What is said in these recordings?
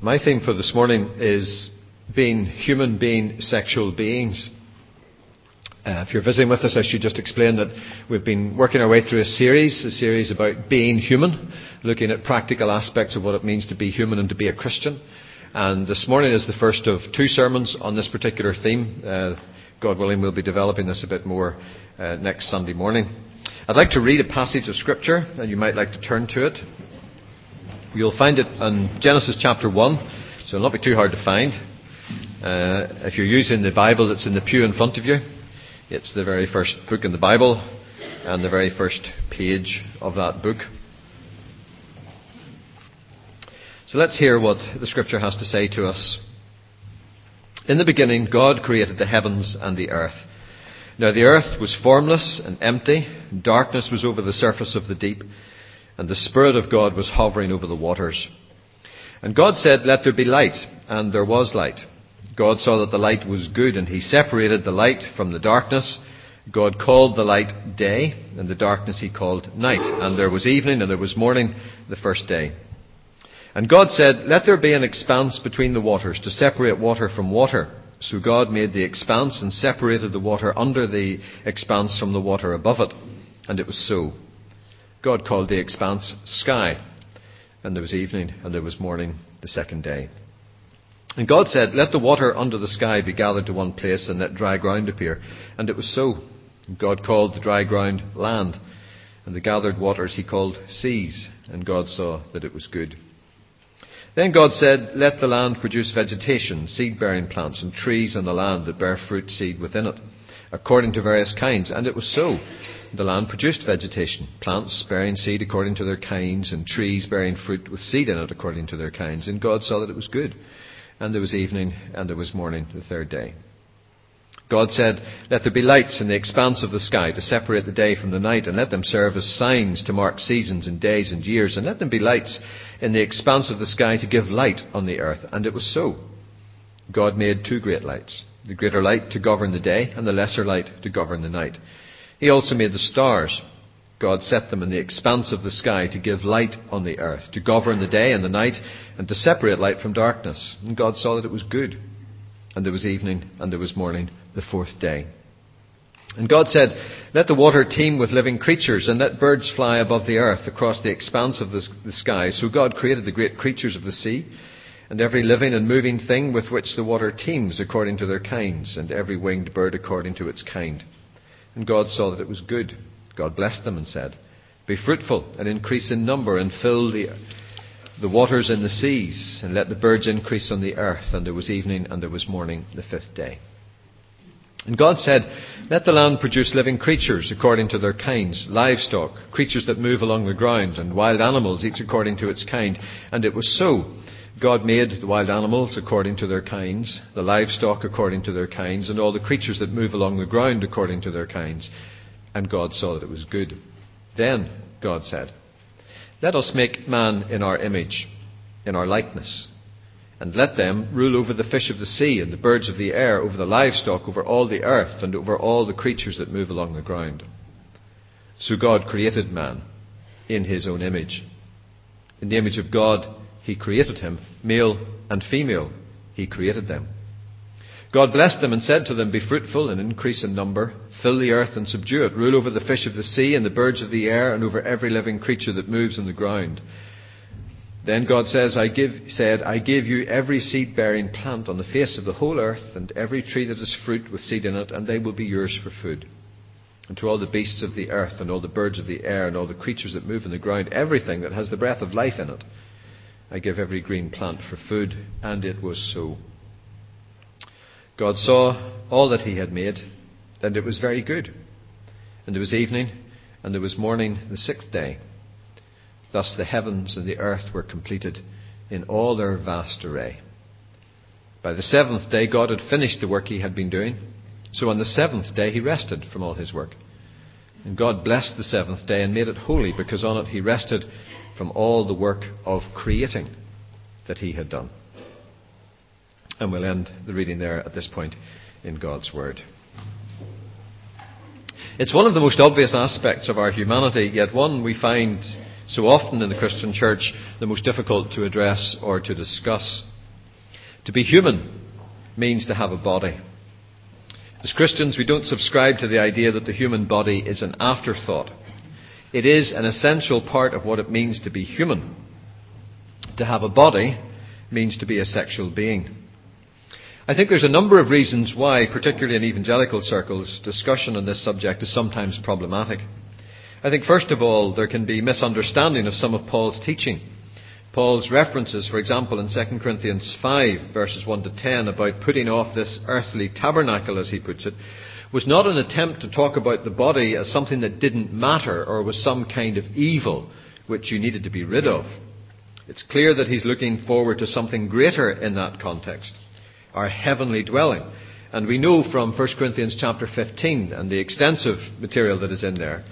My theme for this morning is being human being sexual beings. Uh, if you're visiting with us, I should just explain that we've been working our way through a series, a series about being human, looking at practical aspects of what it means to be human and to be a Christian. And this morning is the first of two sermons on this particular theme. Uh, God willing, we'll be developing this a bit more uh, next Sunday morning. I'd like to read a passage of Scripture, and you might like to turn to it. You'll find it in Genesis chapter 1, so it'll not be too hard to find. Uh, if you're using the Bible that's in the pew in front of you, it's the very first book in the Bible and the very first page of that book. So let's hear what the Scripture has to say to us. In the beginning, God created the heavens and the earth. Now the earth was formless and empty, darkness was over the surface of the deep and the Spirit of God was hovering over the waters. And God said, Let there be light, and there was light. God saw that the light was good, and He separated the light from the darkness. God called the light day, and the darkness He called night. And there was evening, and there was morning the first day. And God said, Let there be an expanse between the waters, to separate water from water. So God made the expanse and separated the water under the expanse from the water above it. And it was so. God called the expanse sky. And there was evening and there was morning the second day. And God said, Let the water under the sky be gathered to one place and let dry ground appear. And it was so. God called the dry ground land. And the gathered waters he called seas. And God saw that it was good. Then God said, Let the land produce vegetation, seed bearing plants, and trees on the land that bear fruit seed within it, according to various kinds. And it was so. The land produced vegetation, plants bearing seed according to their kinds, and trees bearing fruit with seed in it according to their kinds. And God saw that it was good. And there was evening, and there was morning, the third day. God said, Let there be lights in the expanse of the sky to separate the day from the night, and let them serve as signs to mark seasons and days and years, and let them be lights in the expanse of the sky to give light on the earth. And it was so. God made two great lights the greater light to govern the day, and the lesser light to govern the night. He also made the stars. God set them in the expanse of the sky to give light on the earth, to govern the day and the night, and to separate light from darkness. And God saw that it was good. And there was evening, and there was morning, the fourth day. And God said, Let the water teem with living creatures, and let birds fly above the earth across the expanse of the, sky. So God created the great creatures of the sea, and every living and moving thing with which the water teems according to their kinds, and every winged bird according to its kind. And God saw that it was good. God blessed them and said, Be fruitful and increase in number and fill the, the waters in the seas and let the birds increase on the earth. And there was evening and there was morning the fifth day. And God said, Let the land produce living creatures according to their kinds, livestock, creatures that move along the ground, and wild animals, each according to its kind. And it was so. God made the wild animals according to their kinds, the livestock according to their kinds, and all the creatures that move along the ground according to their kinds. And God saw that it was good. Then God said, Let us make man in our image, in our likeness, and let them rule over the fish of the sea and the birds of the air, over the livestock, over all the earth, and over all the creatures that move along the ground. So God created man in his own image. In the image of God, he created him, male and female, He created them. God blessed them and said to them, Be fruitful and increase in number, fill the earth and subdue it, rule over the fish of the sea and the birds of the air, and over every living creature that moves on the ground. Then God says, I give, said, I give you every seed bearing plant on the face of the whole earth, and every tree that has fruit with seed in it, and they will be yours for food. And to all the beasts of the earth, and all the birds of the air, and all the creatures that move on the ground, everything that has the breath of life in it, I give every green plant for food, and it was so. God saw all that he had made, and it was very good. And there was evening, and there was morning the sixth day. Thus the heavens and the earth were completed in all their vast array. By the seventh day, God had finished the work he had been doing. So on the seventh day, he rested from all his work. And God blessed the seventh day and made it holy, because on it he rested from all the work of creating that he had done. And we'll end the reading there at this point in God's Word. It's one of the most obvious aspects of our humanity, yet one we find so often in the Christian church, the most difficult to address or to discuss. To be human means to have a body. As Christians, we don't subscribe to the idea that the human body is an afterthought. It is an essential part of what it means to be human. To have a body means to be a sexual being. I think there's a number of reasons why, particularly in evangelical circles, discussion on this subject is sometimes problematic. I think, first of all, there can be misunderstanding of some of Paul's teaching. Paul's references, for example, in 2 Corinthians 5, verses 1 to 10, about putting off this earthly tabernacle, as he puts it, was not an attempt to talk about the body as something that didn't matter or was some kind of evil which you needed to be rid of. It's clear that he's looking forward to something greater in that context, our heavenly dwelling. And we know from 1 Corinthians chapter 15 and the extensive material that is in there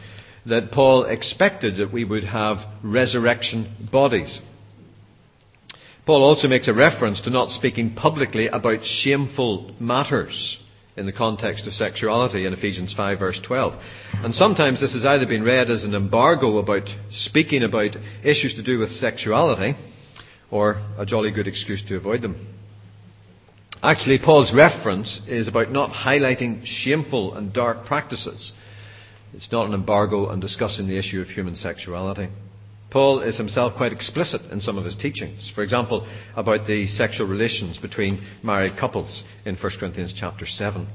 that Paul expected that we would have resurrection bodies. Paul also makes a reference to not speaking publicly about shameful matters in the context of sexuality in Ephesians 5 verse 12. And sometimes this has either been read as an embargo about speaking about issues to do with sexuality or a jolly good excuse to avoid them. Actually, Paul's reference is about not highlighting shameful and dark practices it's not an embargo on discussing the issue of human sexuality. Paul is himself quite explicit in some of his teachings. For example, about the sexual relations between married couples in 1 Corinthians chapter 7.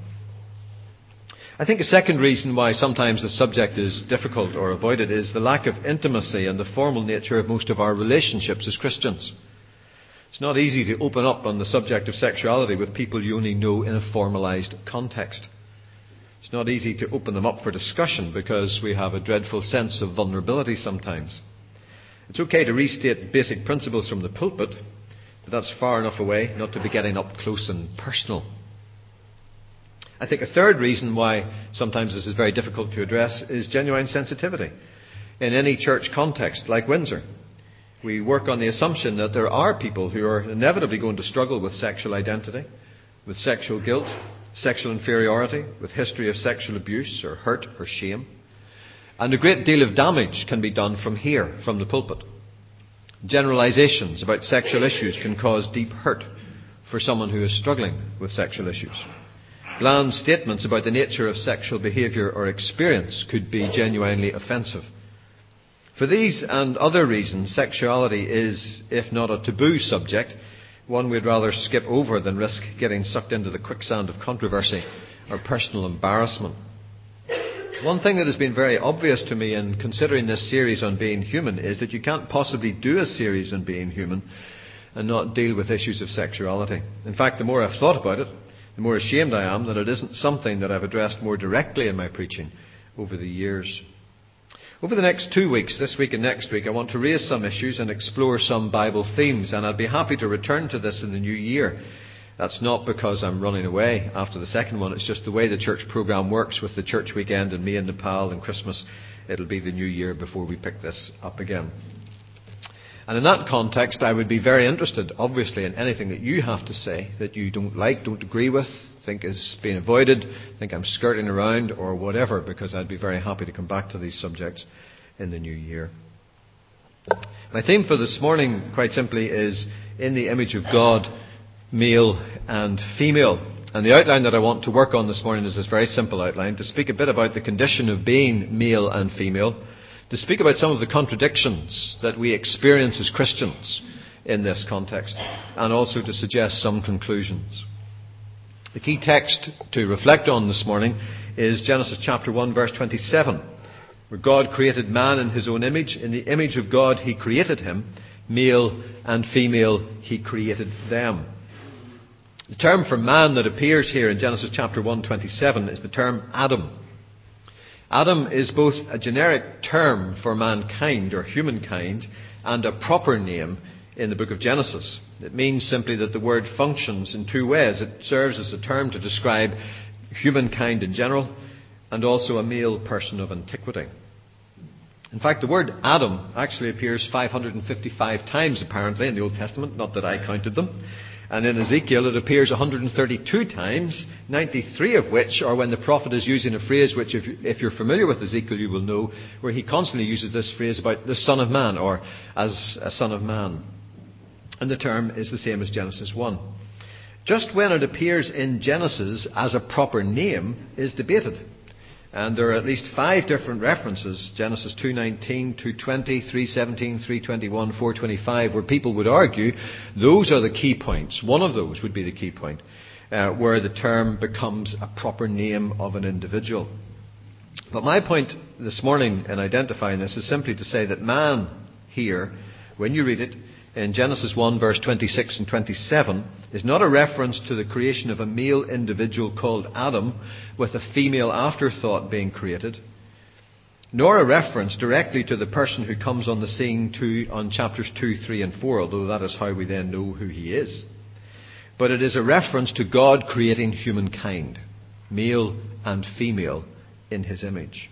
I think a second reason why sometimes the subject is difficult or avoided is the lack of intimacy and the formal nature of most of our relationships as Christians. It's not easy to open up on the subject of sexuality with people you only know in a formalized context. It's not easy to open them up for discussion because we have a dreadful sense of vulnerability sometimes. It's okay to restate basic principles from the pulpit, but that's far enough away not to be getting up close and personal. I think a third reason why sometimes this is very difficult to address is genuine sensitivity. In any church context, like Windsor, we work on the assumption that there are people who are inevitably going to struggle with sexual identity, with sexual guilt, sexual inferiority, with history of sexual abuse or hurt or shame. And a great deal of damage can be done from here, from the pulpit. Generalizations about sexual issues can cause deep hurt for someone who is struggling with sexual issues. Bland statements about the nature of sexual behaviour or experience could be genuinely offensive. For these and other reasons, sexuality is, if not a taboo subject, one we'd rather skip over than risk getting sucked into the quicksand of controversy or personal embarrassment. One thing that has been very obvious to me in considering this series on being human is that you can't possibly do a series on being human and not deal with issues of sexuality. In fact, the more I've thought about it, the more ashamed I am that it isn't something that I've addressed more directly in my preaching over the years. Over the next two weeks, this week and next week, I want to raise some issues and explore some Bible themes, and I'd be happy to return to this in the new year. That's not because I'm running away after the second one, it's just the way the church program works with the church weekend and me in Nepal and Christmas. It'll be the new year before we pick this up again. And in that context, I would be very interested, obviously, in anything that you have to say that you don't like, don't agree with, think is being avoided, think I'm skirting around, or whatever, because I'd be very happy to come back to these subjects in the new year. My theme for this morning, quite simply, is in the image of God, male and female. And the outline that I want to work on this morning is this very simple outline to speak a bit about the condition of being male and female to speak about some of the contradictions that we experience as Christians in this context, and also to suggest some conclusions. The key text to reflect on this morning is Genesis chapter 1 verse 27, where God created man in his own image. In the image of God he created him. Male and female he created them. The term for man that appears here in Genesis chapter 127 is the term Adam. Adam is both a generic term for mankind or humankind and a proper name in the book of Genesis. It means simply that the word functions in two ways. It serves as a term to describe humankind in general and also a male person of antiquity. In fact, the word Adam actually appears 555 times apparently in the Old Testament, not that I counted them. And in Ezekiel it appears 132 times, 93 of which are when the prophet is using a phrase which, if, you're familiar with Ezekiel, you will know, where he constantly uses this phrase about the Son of Man or as a Son of Man. And the term is the same as Genesis 1. Just when it appears in Genesis as a proper name is debated. And there are at least five different references, Genesis 2.19, 2.20, 3.17, 3.21, 4.25, where people would argue those are the key points. One of those would be the key point, uh, where the term becomes a proper name of an individual. But my point this morning in identifying this is simply to say that man here, when you read it, in Genesis 1 verse 26 and 27 is not a reference to the creation of a male individual called Adam with a female afterthought being created, nor a reference directly to the person who comes on the scene to, on chapters 2, 3 and 4, although that is how we then know who he is. But it is a reference to God creating humankind, male and female, in his image.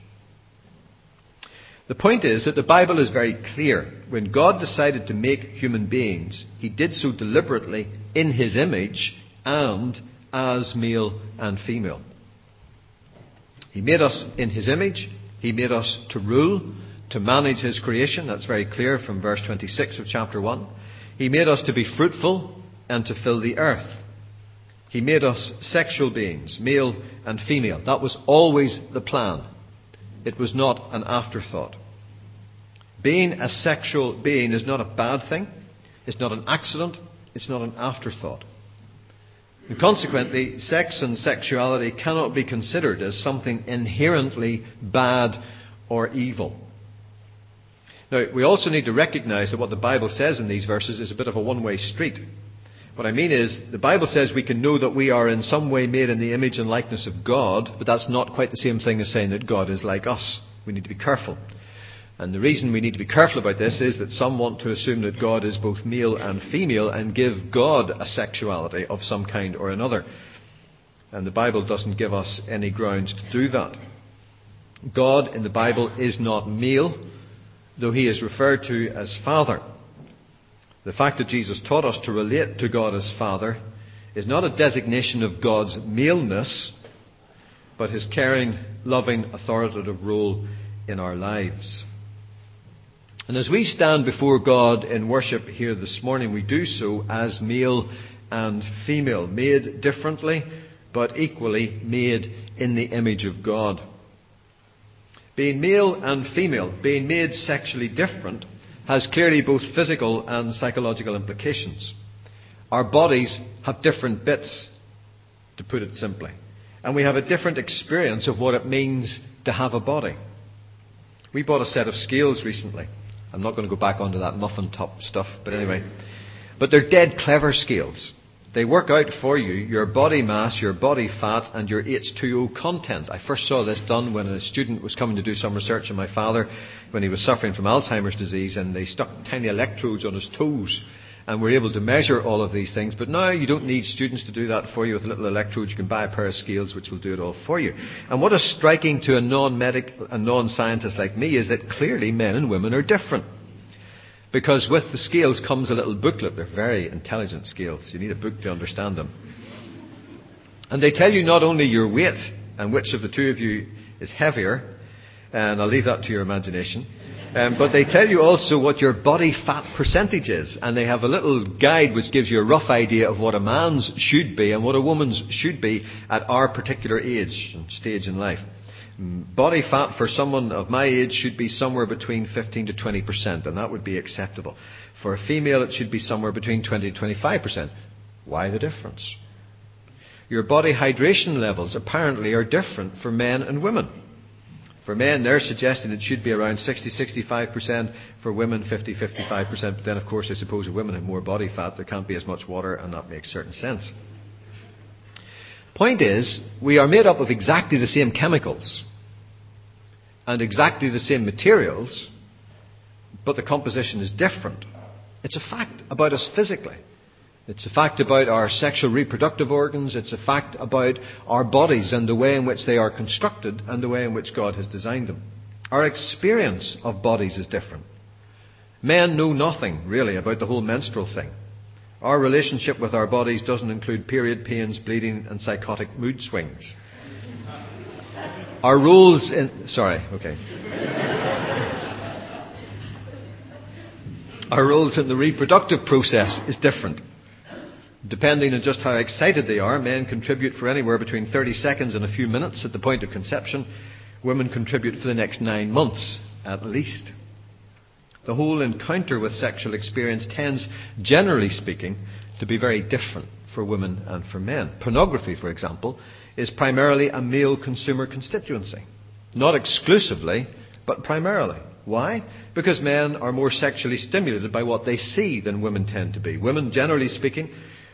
The point is that the Bible is very clear. When God decided to make human beings, He did so deliberately in His image and as male and female. He made us in His image. He made us to rule, to manage His creation. That's very clear from verse 26 of chapter 1. He made us to be fruitful and to fill the earth. He made us sexual beings, male and female. That was always the plan. It was not an afterthought. Being a sexual being is not a bad thing. It's not an accident. It's not an afterthought. And consequently, sex and sexuality cannot be considered as something inherently bad or evil. Now, we also need to recognize that what the Bible says in these verses is a bit of a one way street. What I mean is, the Bible says we can know that we are in some way made in the image and likeness of God, but that's not quite the same thing as saying that God is like us. We need to be careful. And the reason we need to be careful about this is that some want to assume that God is both male and female and give God a sexuality of some kind or another. And the Bible doesn't give us any grounds to do that. God in the Bible is not male, though he is referred to as Father. The fact that Jesus taught us to relate to God as Father is not a designation of God's maleness, but his caring, loving, authoritative role in our lives. And as we stand before God in worship here this morning, we do so as male and female, made differently, but equally made in the image of God. Being male and female, being made sexually different, has clearly both physical and psychological implications. Our bodies have different bits, to put it simply. And we have a different experience of what it means to have a body. We bought a set of scales recently. I'm not going to go back onto that muffin top stuff, but anyway. But they're dead clever scales. They work out for you your body mass, your body fat, and your H2O content. I first saw this done when a student was coming to do some research on my father when he was suffering from Alzheimer's disease, and they stuck tiny electrodes on his toes and were able to measure all of these things. But now you don't need students to do that for you with a little electrodes. You can buy a pair of scales which will do it all for you. And what is striking to a non-medic, a non-scientist like me is that clearly men and women are different. Because with the scales comes a little booklet. They're very intelligent scales. You need a book to understand them. And they tell you not only your weight and which of the two of you is heavier, and I'll leave that to your imagination, um, but they tell you also what your body fat percentage is, and they have a little guide which gives you a rough idea of what a man's should be and what a woman's should be at our particular age and stage in life. Body fat for someone of my age should be somewhere between 15 to 20%, and that would be acceptable. For a female, it should be somewhere between 20 to 25%. Why the difference? Your body hydration levels apparently are different for men and women. For men, they're suggesting it should be around 60 65%. For women, 50 55%. But then, of course, I suppose if women have more body fat, there can't be as much water, and that makes certain sense. Point is, we are made up of exactly the same chemicals and exactly the same materials, but the composition is different. It's a fact about us physically. It's a fact about our sexual reproductive organs. It's a fact about our bodies and the way in which they are constructed and the way in which God has designed them. Our experience of bodies is different. Men know nothing, really, about the whole menstrual thing. Our relationship with our bodies doesn't include period pains, bleeding, and psychotic mood swings. Our roles in. Sorry, okay. Our roles in the reproductive process is different. Depending on just how excited they are, men contribute for anywhere between 30 seconds and a few minutes at the point of conception. Women contribute for the next nine months, at least. The whole encounter with sexual experience tends, generally speaking, to be very different for women and for men. Pornography, for example, is primarily a male consumer constituency. Not exclusively, but primarily. Why? Because men are more sexually stimulated by what they see than women tend to be. Women, generally speaking,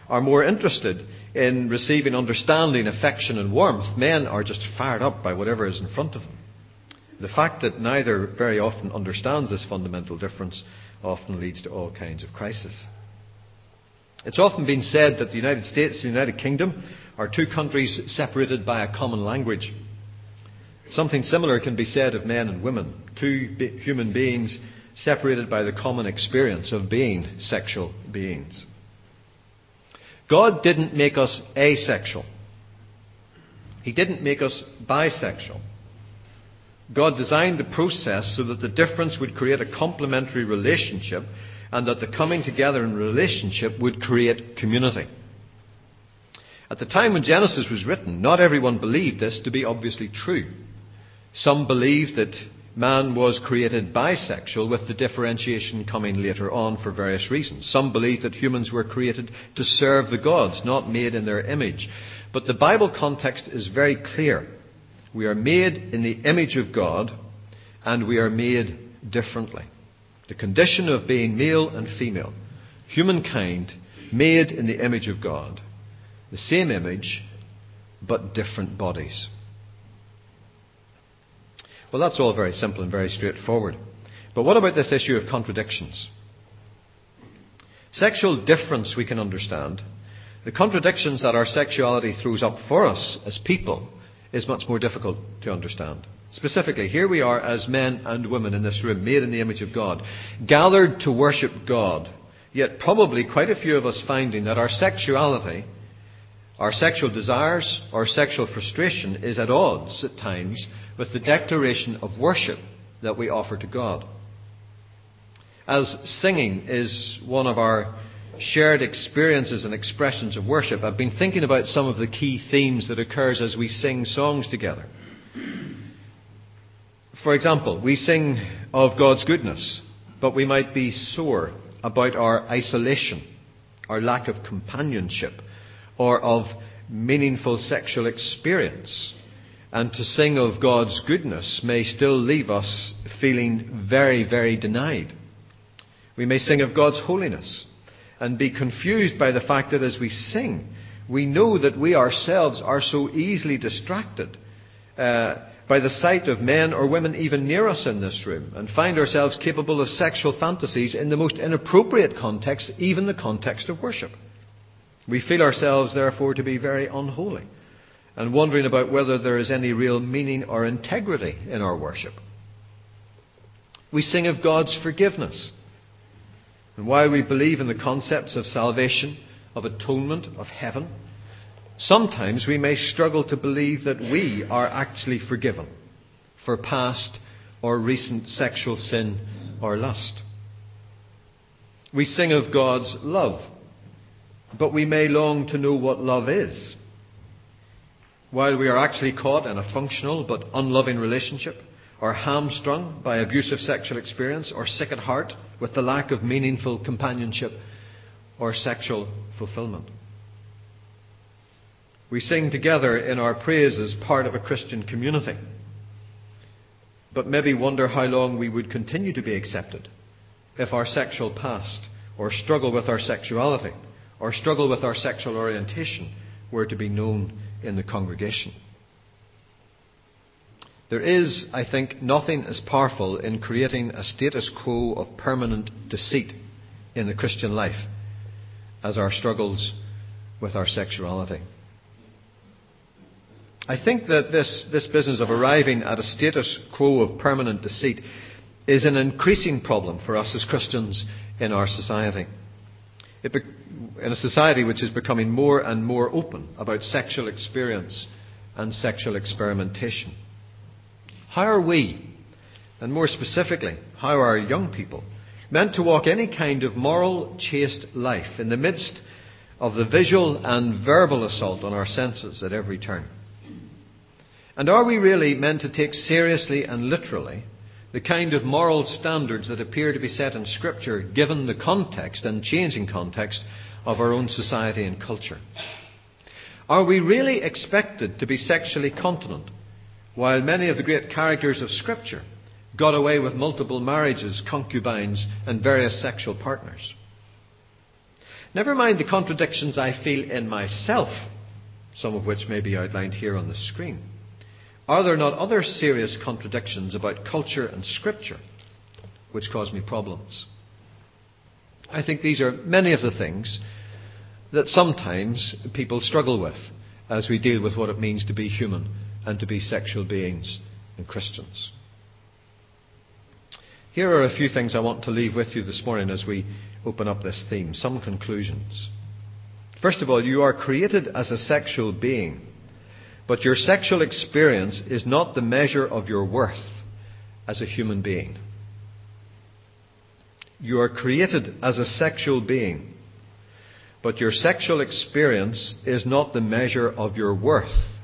are more interested in receiving understanding, affection, and warmth. Men are just fired up by whatever is in front of them. The fact that neither very often understands this fundamental difference often leads to all kinds of crisis. It's often been said that the United States and the United Kingdom are two countries separated by a common language. Something similar can be said of men and women, two be- human beings separated by the common experience of being sexual beings. God didn't make us asexual. He didn't make us bisexual. God designed the process so that the difference would create a complementary relationship and that the coming together in relationship would create community. At the time when Genesis was written, not everyone believed this to be obviously true. Some believed that man was created bisexual with the differentiation coming later on for various reasons. Some believed that humans were created to serve the gods, not made in their image. But the Bible context is very clear. We are made in the image of God and we are made differently. The condition of being male and female, humankind made in the image of God, the same image but different bodies. Well, that's all very simple and very straightforward. But what about this issue of contradictions? Sexual difference we can understand. The contradictions that our sexuality throws up for us as people is much more difficult to understand. Specifically, here we are as men and women in this room, made in the image of God, gathered to worship God, yet probably quite a few of us finding that our sexuality, our sexual desires, our sexual frustration is at odds at times with the declaration of worship that we offer to God. As singing is one of our shared experiences and expressions of worship, I've been thinking about some of the key themes that occurs as we sing songs together. For example, we sing of God's goodness, but we might be sore about our isolation, our lack of companionship, or of meaningful sexual experience. And to sing of God's goodness may still leave us feeling very, very denied. We may sing of God's holiness and be confused by the fact that as we sing, we know that we ourselves are so easily distracted uh, by the sight of men or women even near us in this room and find ourselves capable of sexual fantasies in the most inappropriate context, even the context of worship. We feel ourselves, therefore, to be very unholy and wondering about whether there is any real meaning or integrity in our worship. We sing of God's forgiveness and while we believe in the concepts of salvation, of atonement, of heaven, sometimes we may struggle to believe that we are actually forgiven for past or recent sexual sin or lust. We sing of God's love, but we may long to know what love is. While we are actually caught in a functional but unloving relationship, or hamstrung by abusive sexual experience, or sick at heart with the lack of meaningful companionship or sexual fulfillment. We sing together in our praise as part of a Christian community, but maybe wonder how long we would continue to be accepted if our sexual past, or struggle with our sexuality, or struggle with our sexual orientation were to be known in the congregation. There is, I think, nothing as powerful in creating a status quo of permanent deceit in the Christian life as our struggles with our sexuality. I think that this, this business of arriving at a status quo of permanent deceit is an increasing problem for us as Christians in our society. Be, in a society which is becoming more and more open about sexual experience and sexual experimentation. How are we, and more specifically, how are young people, meant to walk any kind of moral, chaste life in the midst of the visual and verbal assault on our senses at every turn? And are we really meant to take seriously and literally the kind of moral standards that appear to be set in Scripture given the context and changing context of our own society and culture? Are we really expected to be sexually continent while many of the great characters of Scripture got away with multiple marriages, concubines, and various sexual partners? Never mind the contradictions I feel in myself, some of which may be outlined here on the screen. Are there not other serious contradictions about culture and scripture which cause me problems? I think these are many of the things that sometimes people struggle with as we deal with what it means to be human and to be sexual beings and Christians. Here are a few things I want to leave with you this morning as we open up this theme. Some conclusions. First of all, you are created as a sexual being. But your sexual experience is not the measure of your worth as a human being. You are created as a sexual being, but your sexual experience is not the measure of your worth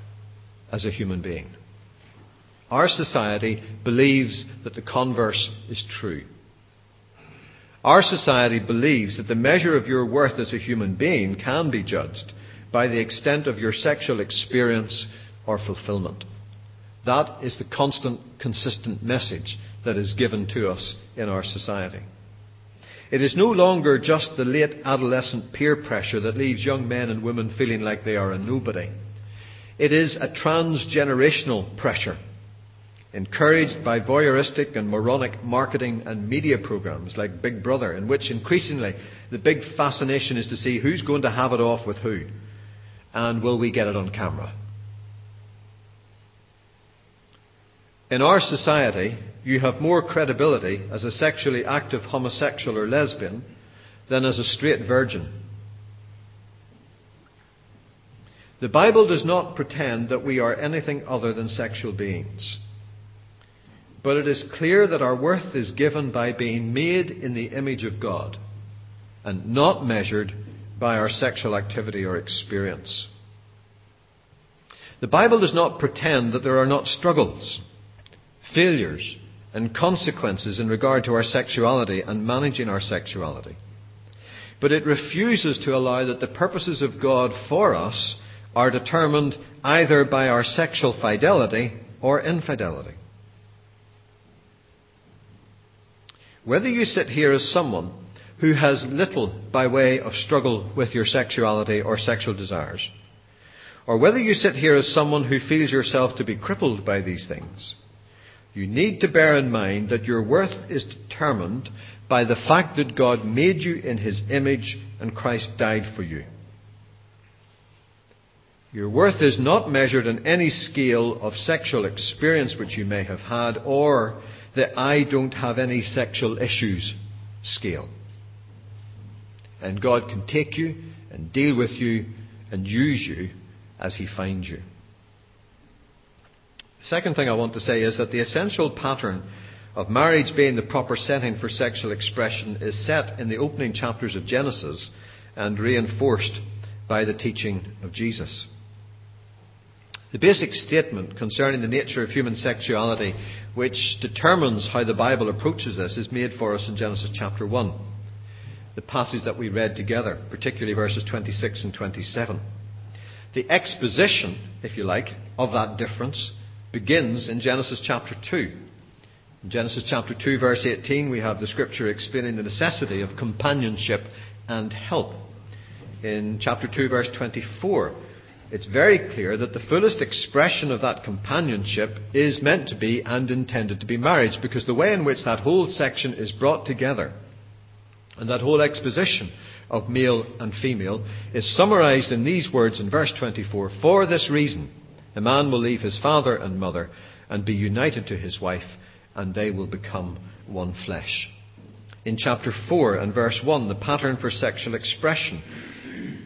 as a human being. Our society believes that the converse is true. Our society believes that the measure of your worth as a human being can be judged by the extent of your sexual experience or fulfillment. That is the constant, consistent message that is given to us in our society. It is no longer just the late adolescent peer pressure that leaves young men and women feeling like they are a nobody. It is a transgenerational pressure encouraged by voyeuristic and moronic marketing and media programs like Big Brother, in which increasingly the big fascination is to see who's going to have it off with who and will we get it on camera? In our society, you have more credibility as a sexually active homosexual or lesbian than as a straight virgin. The Bible does not pretend that we are anything other than sexual beings. But it is clear that our worth is given by being made in the image of God and not measured by our sexual activity or experience. The Bible does not pretend that there are not struggles, failures, and consequences in regard to our sexuality and managing our sexuality. But it refuses to allow that the purposes of God for us are determined either by our sexual fidelity or infidelity. Whether you sit here as someone who has little by way of struggle with your sexuality or sexual desires, or whether you sit here as someone who feels yourself to be crippled by these things, you need to bear in mind that your worth is determined by the fact that God made you in His image and Christ died for you. Your worth is not measured in any scale of sexual experience which you may have had or the I don't have any sexual issues scale. And God can take you and deal with you and use you as He finds you. The second thing I want to say is that the essential pattern of marriage being the proper setting for sexual expression is set in the opening chapters of Genesis and reinforced by the teaching of Jesus. The basic statement concerning the nature of human sexuality, which determines how the Bible approaches this, is made for us in Genesis chapter 1 the passage that we read together, particularly verses 26 and 27. The exposition, if you like, of that difference begins in Genesis chapter 2. In Genesis chapter 2, verse 18, we have the scripture explaining the necessity of companionship and help. In chapter 2, verse 24, it's very clear that the fullest expression of that companionship is meant to be and intended to be marriage, because the way in which that whole section is brought together and that whole exposition of male and female is summarized in these words in verse 24 For this reason, A man will leave his father and mother and be united to his wife, and they will become one flesh. In chapter 4 and verse 1, the pattern for sexual expression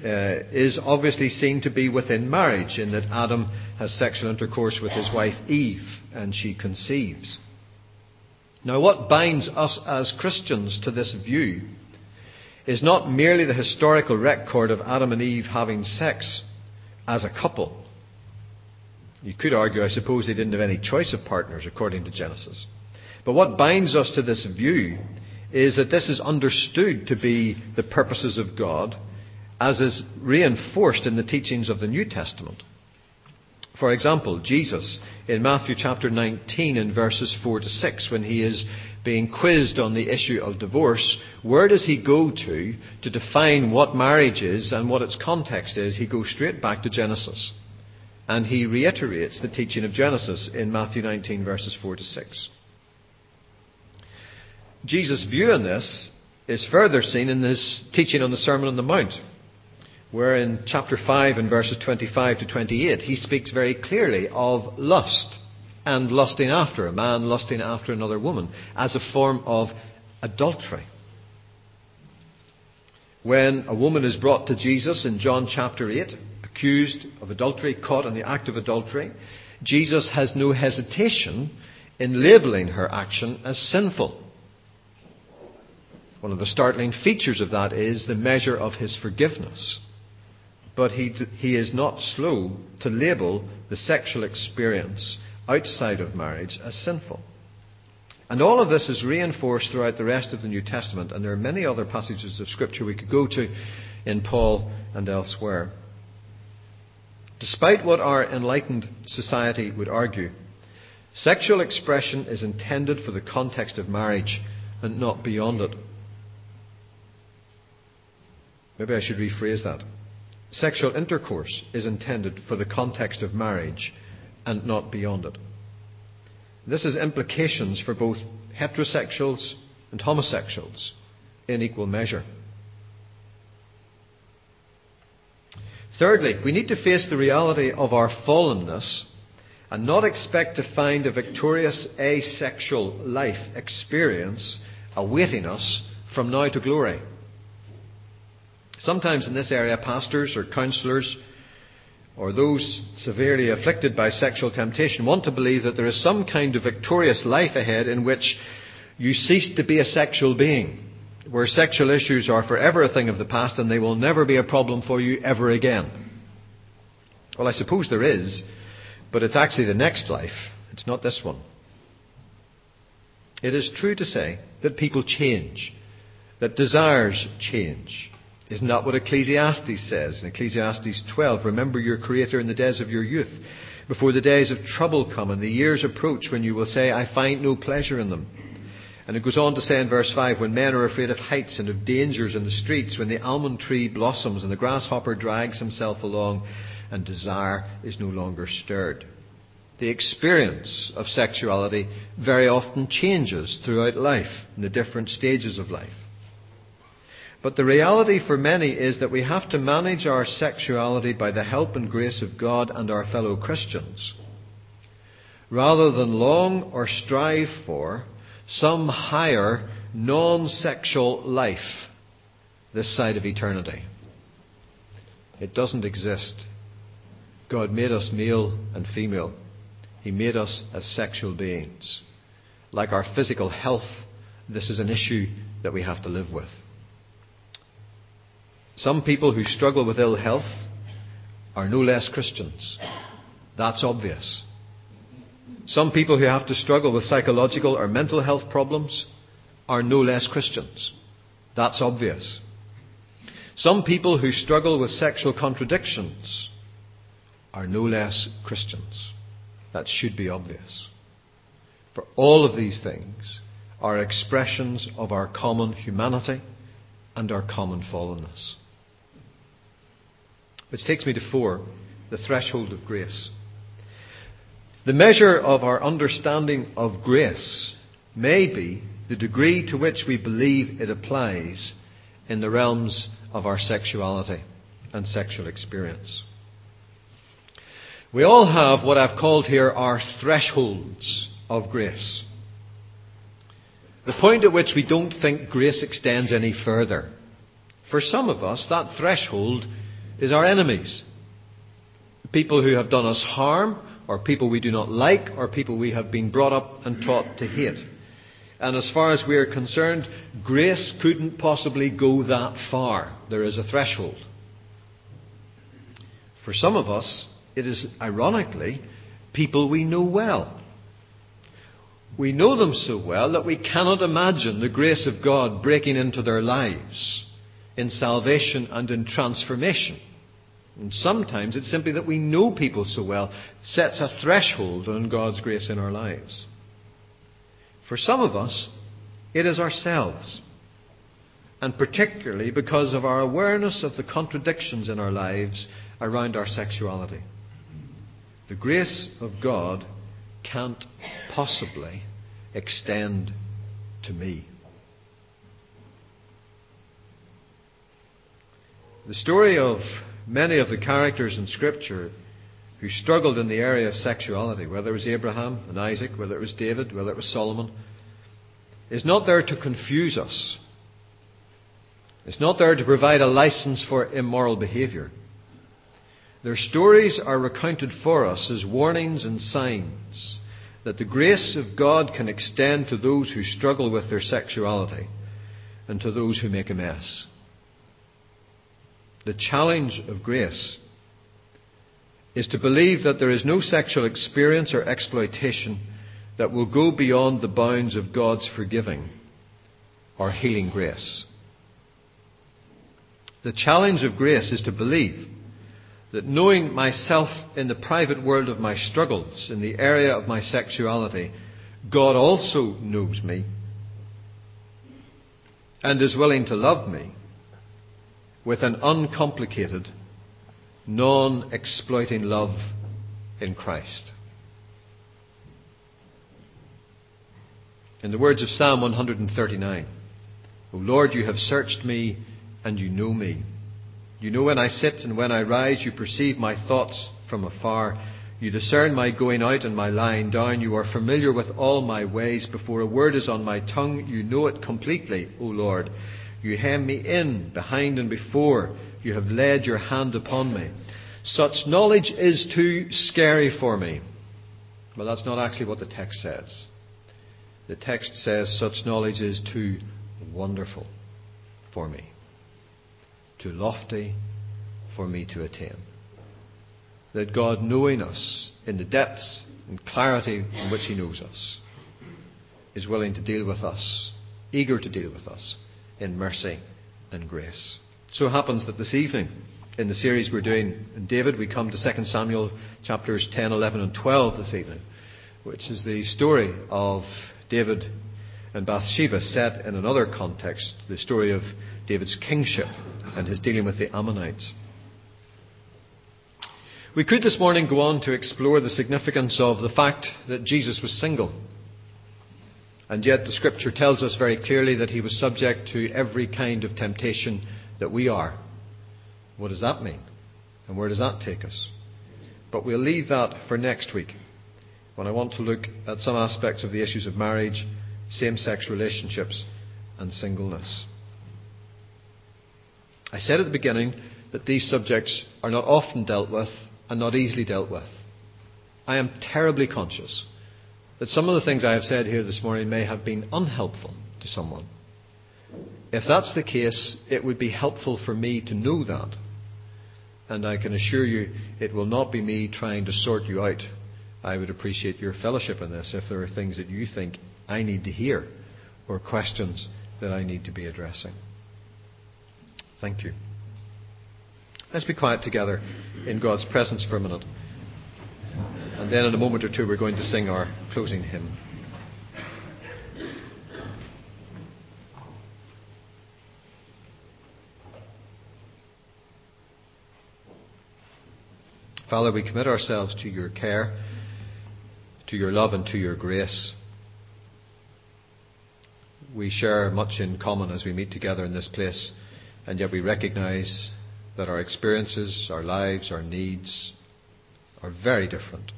uh, is obviously seen to be within marriage, in that Adam has sexual intercourse with his wife Eve, and she conceives. Now, what binds us as Christians to this view is not merely the historical record of Adam and Eve having sex as a couple. You could argue, I suppose, they didn't have any choice of partners according to Genesis. But what binds us to this view is that this is understood to be the purposes of God, as is reinforced in the teachings of the New Testament. For example, Jesus in Matthew chapter 19 and verses 4 to 6, when he is being quizzed on the issue of divorce, where does he go to to define what marriage is and what its context is? He goes straight back to Genesis. And he reiterates the teaching of Genesis in Matthew 19 verses 4 to 6. Jesus' view on this is further seen in his teaching on the Sermon on the Mount, where in chapter 5 and verses 25 to 28 he speaks very clearly of lust and lusting after, a man lusting after another woman, as a form of adultery. When a woman is brought to Jesus in John chapter 8, accused of adultery, caught in the act of adultery, Jesus has no hesitation in labeling her action as sinful. One of the startling features of that is the measure of his forgiveness but he, he is not slow to label the sexual experience outside of marriage as sinful. And all of this is reinforced throughout the rest of the New Testament, and there are many other passages of Scripture we could go to in Paul and elsewhere. Despite what our enlightened society would argue, sexual expression is intended for the context of marriage and not beyond it. Maybe I should rephrase that. Sexual intercourse is intended for the context of marriage and not beyond it. This has implications for both heterosexuals and homosexuals in equal measure. Thirdly, we need to face the reality of our fallenness and not expect to find a victorious asexual life experience awaiting us from now to glory. Sometimes in this area, pastors or counselors or those severely afflicted by sexual temptation want to believe that there is some kind of victorious life ahead in which you cease to be a sexual being, where sexual issues are forever a thing of the past and they will never be a problem for you ever again. Well, I suppose there is, but it's actually the next life. It's not this one. It is true to say that people change, that desires change, isn't that what Ecclesiastes says? In Ecclesiastes 12, remember your Creator in the days of your youth, before the days of trouble come and the years approach when you will say, I find no pleasure in them. And it goes on to say in verse 5, when men are afraid of heights and of dangers in the streets, when the almond tree blossoms and the grasshopper drags himself along, and desire is no longer stirred. The experience of sexuality very often changes throughout life, in the different stages of life. But the reality for many is that we have to manage our sexuality by the help and grace of God and our fellow Christians, rather than long or strive for some higher non sexual life this side of eternity. It doesn't exist. God made us male and female. He made us as sexual beings. Like our physical health, this is an issue that we have to live with. Some people who struggle with ill health are no less Christians. That's obvious. Some people who have to struggle with psychological or mental health problems are no less Christians. That's obvious. Some people who struggle with sexual contradictions are no less Christians. That should be obvious. For all of these things are expressions of our common humanity and our common fallenness. Which takes me to four the threshold of grace. The measure of our understanding of grace may be the degree to which we believe it applies in the realms of our sexuality and sexual experience. We all have what I've called here our thresholds of grace. The point at which we don't think grace extends any further. For some of us, that threshold is our enemies. People who have done us harm, or people we do not like, or people we have been brought up and taught to hate. And as far as we are concerned, grace couldn't possibly go that far. There is a threshold. For some of us, it is ironically people we know well. We know them so well that we cannot imagine the grace of God breaking into their lives in salvation and in transformation. And sometimes it's simply that we know people so well sets a threshold on God's grace in our lives. For some of us, it is ourselves. And particularly because of our awareness of the contradictions in our lives around our sexuality. The grace of God can't possibly extend to me. The story of many of the characters in Scripture who struggled in the area of sexuality, whether it was Abraham and Isaac, whether it was David, whether it was Solomon, is not there to confuse us. It's not there to provide a license for immoral behaviour. Their stories are recounted for us as warnings and signs that the grace of God can extend to those who struggle with their sexuality and to those who make a mess. The challenge of grace is to believe that there is no sexual experience or exploitation that will go beyond the bounds of God's forgiving or healing grace. The challenge of grace is to believe that knowing myself in the private world of my struggles, in the area of my sexuality, God also knows me and is willing to love me with an uncomplicated, non exploiting love in Christ. In the words of Psalm 139, O Lord, you have searched me and you know me. You know when I sit and when I rise, you perceive my thoughts from afar. You discern my going out and my lying down. You are familiar with all my ways. Before a word is on my tongue, you know it completely, O Lord. You hem me in, behind and before. You have laid your hand upon me. Such knowledge is too scary for me. Well, that's not actually what the text says. The text says such knowledge is too wonderful for me too lofty for me to attain. That God, knowing us in the depths and clarity in which He knows us, is willing to deal with us, eager to deal with us in mercy and grace. So it happens that this evening, in the series we're doing in David, we come to 2 Samuel chapters 10, 11, and 12 this evening, which is the story of David and Bathsheba set in another context, the story of David's kingship and his dealing with the Ammonites. We could this morning go on to explore the significance of the fact that Jesus was single. And yet the scripture tells us very clearly that he was subject to every kind of temptation that we are. What does that mean? And where does that take us? But we'll leave that for next week when I want to look at some aspects of the issues of marriage, same sex relationships, and singleness. I said at the beginning that these subjects are not often dealt with and not easily dealt with. I am terribly conscious that some of the things I have said here this morning may have been unhelpful to someone. If that's the case, it would be helpful for me to know that. And I can assure you it will not be me trying to sort you out. I would appreciate your fellowship in this if there are things that you think I need to hear or questions that I need to be addressing. Thank you. Let's be quiet together in God's presence for a minute. And then in a moment or two, we're going to sing our closing hymn. Father, we commit ourselves to your care, to your love, and to your grace. We share much in common as we meet together in this place. And yet we recognize that our experiences, our lives, our needs are very different.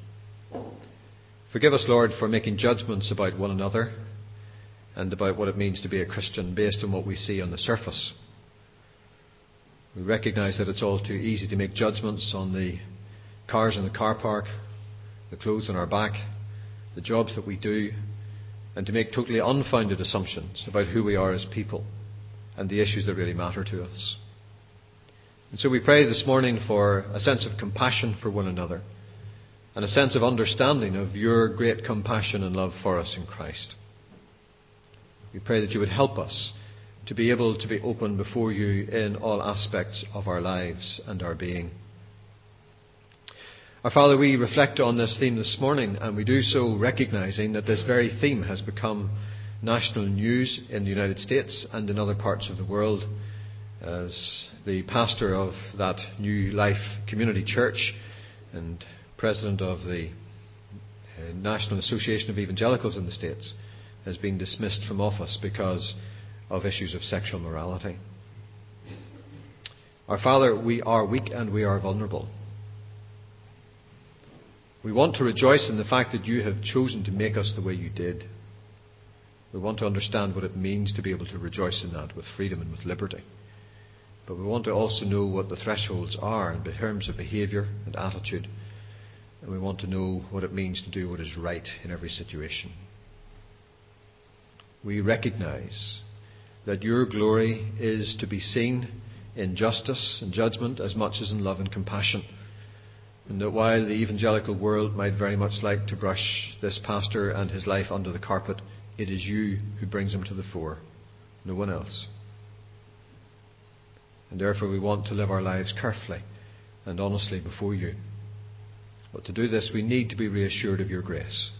Forgive us, Lord, for making judgments about one another and about what it means to be a Christian based on what we see on the surface. We recognize that it's all too easy to make judgments on the cars in the car park, the clothes on our back, the jobs that we do, and to make totally unfounded assumptions about who we are as people and the issues that really matter to us. And so we pray this morning for a sense of compassion for one another and a sense of understanding of your great compassion and love for us in Christ. We pray that you would help us to be able to be open before you in all aspects of our lives and our being. Our Father, we reflect on this theme this morning, and we do so recognizing that this very theme has become national news in the United States and in other parts of the world. As the pastor of that New Life Community Church and president of the uh, National Association of Evangelicals in the States, has been dismissed from office because of issues of sexual morality. Our Father, we are weak and we are vulnerable. We want to rejoice in the fact that you have chosen to make us the way you did. We want to understand what it means to be able to rejoice in that with freedom and with liberty. But we want to also know what the thresholds are in terms of behaviour and attitude. And we want to know what it means to do what is right in every situation. We recognise that your glory is to be seen in justice and judgment as much as in love and compassion. And that while the evangelical world might very much like to brush this pastor and his life under the carpet, it is you who brings him to the fore, no one else. And therefore, we want to live our lives carefully and honestly before you. But to do this, we need to be reassured of your grace.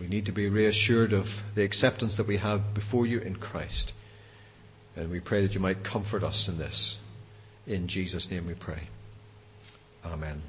We need to be reassured of the acceptance that we have before you in Christ. And we pray that you might comfort us in this. In Jesus' name we pray. Amen.